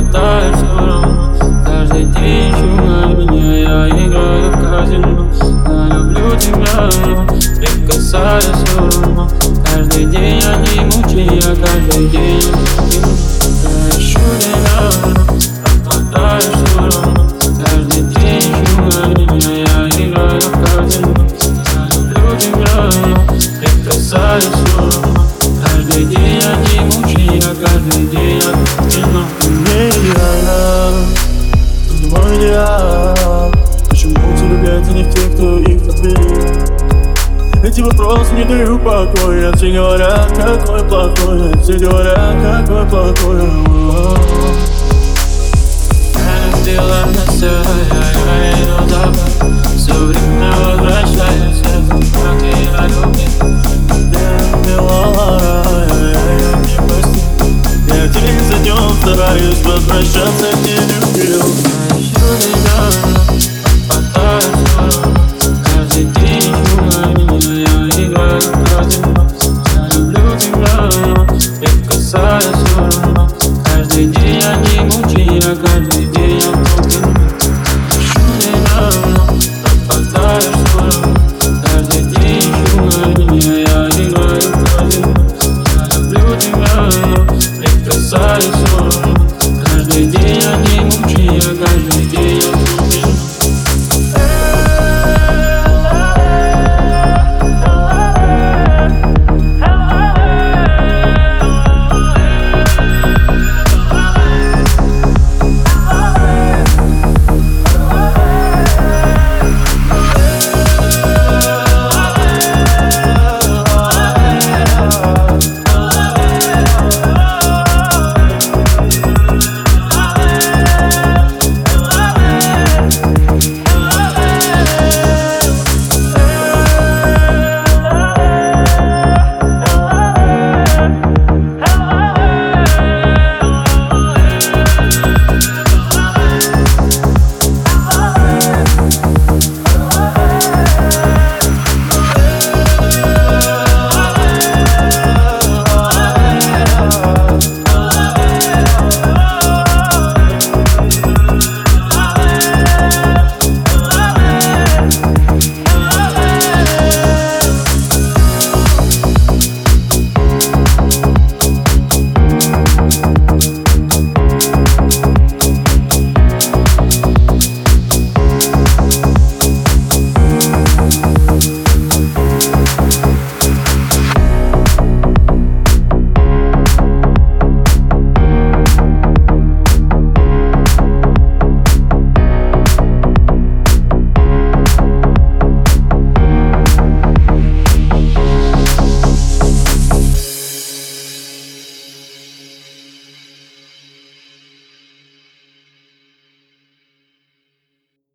хватает все равно. Каждый день еще на меня Я играю в казино. Я люблю тебя, но прикасаюсь все равно. Каждый день я не мучаю, я каждый день Я ищу тебя, хватает все Каждый день еще на Я играю в казино. Я люблю тебя, но прикасаюсь все эти вопросы не дают покоя Все говорят, какой плохой Все говорят, какой плохой Я любила на все, я за sorry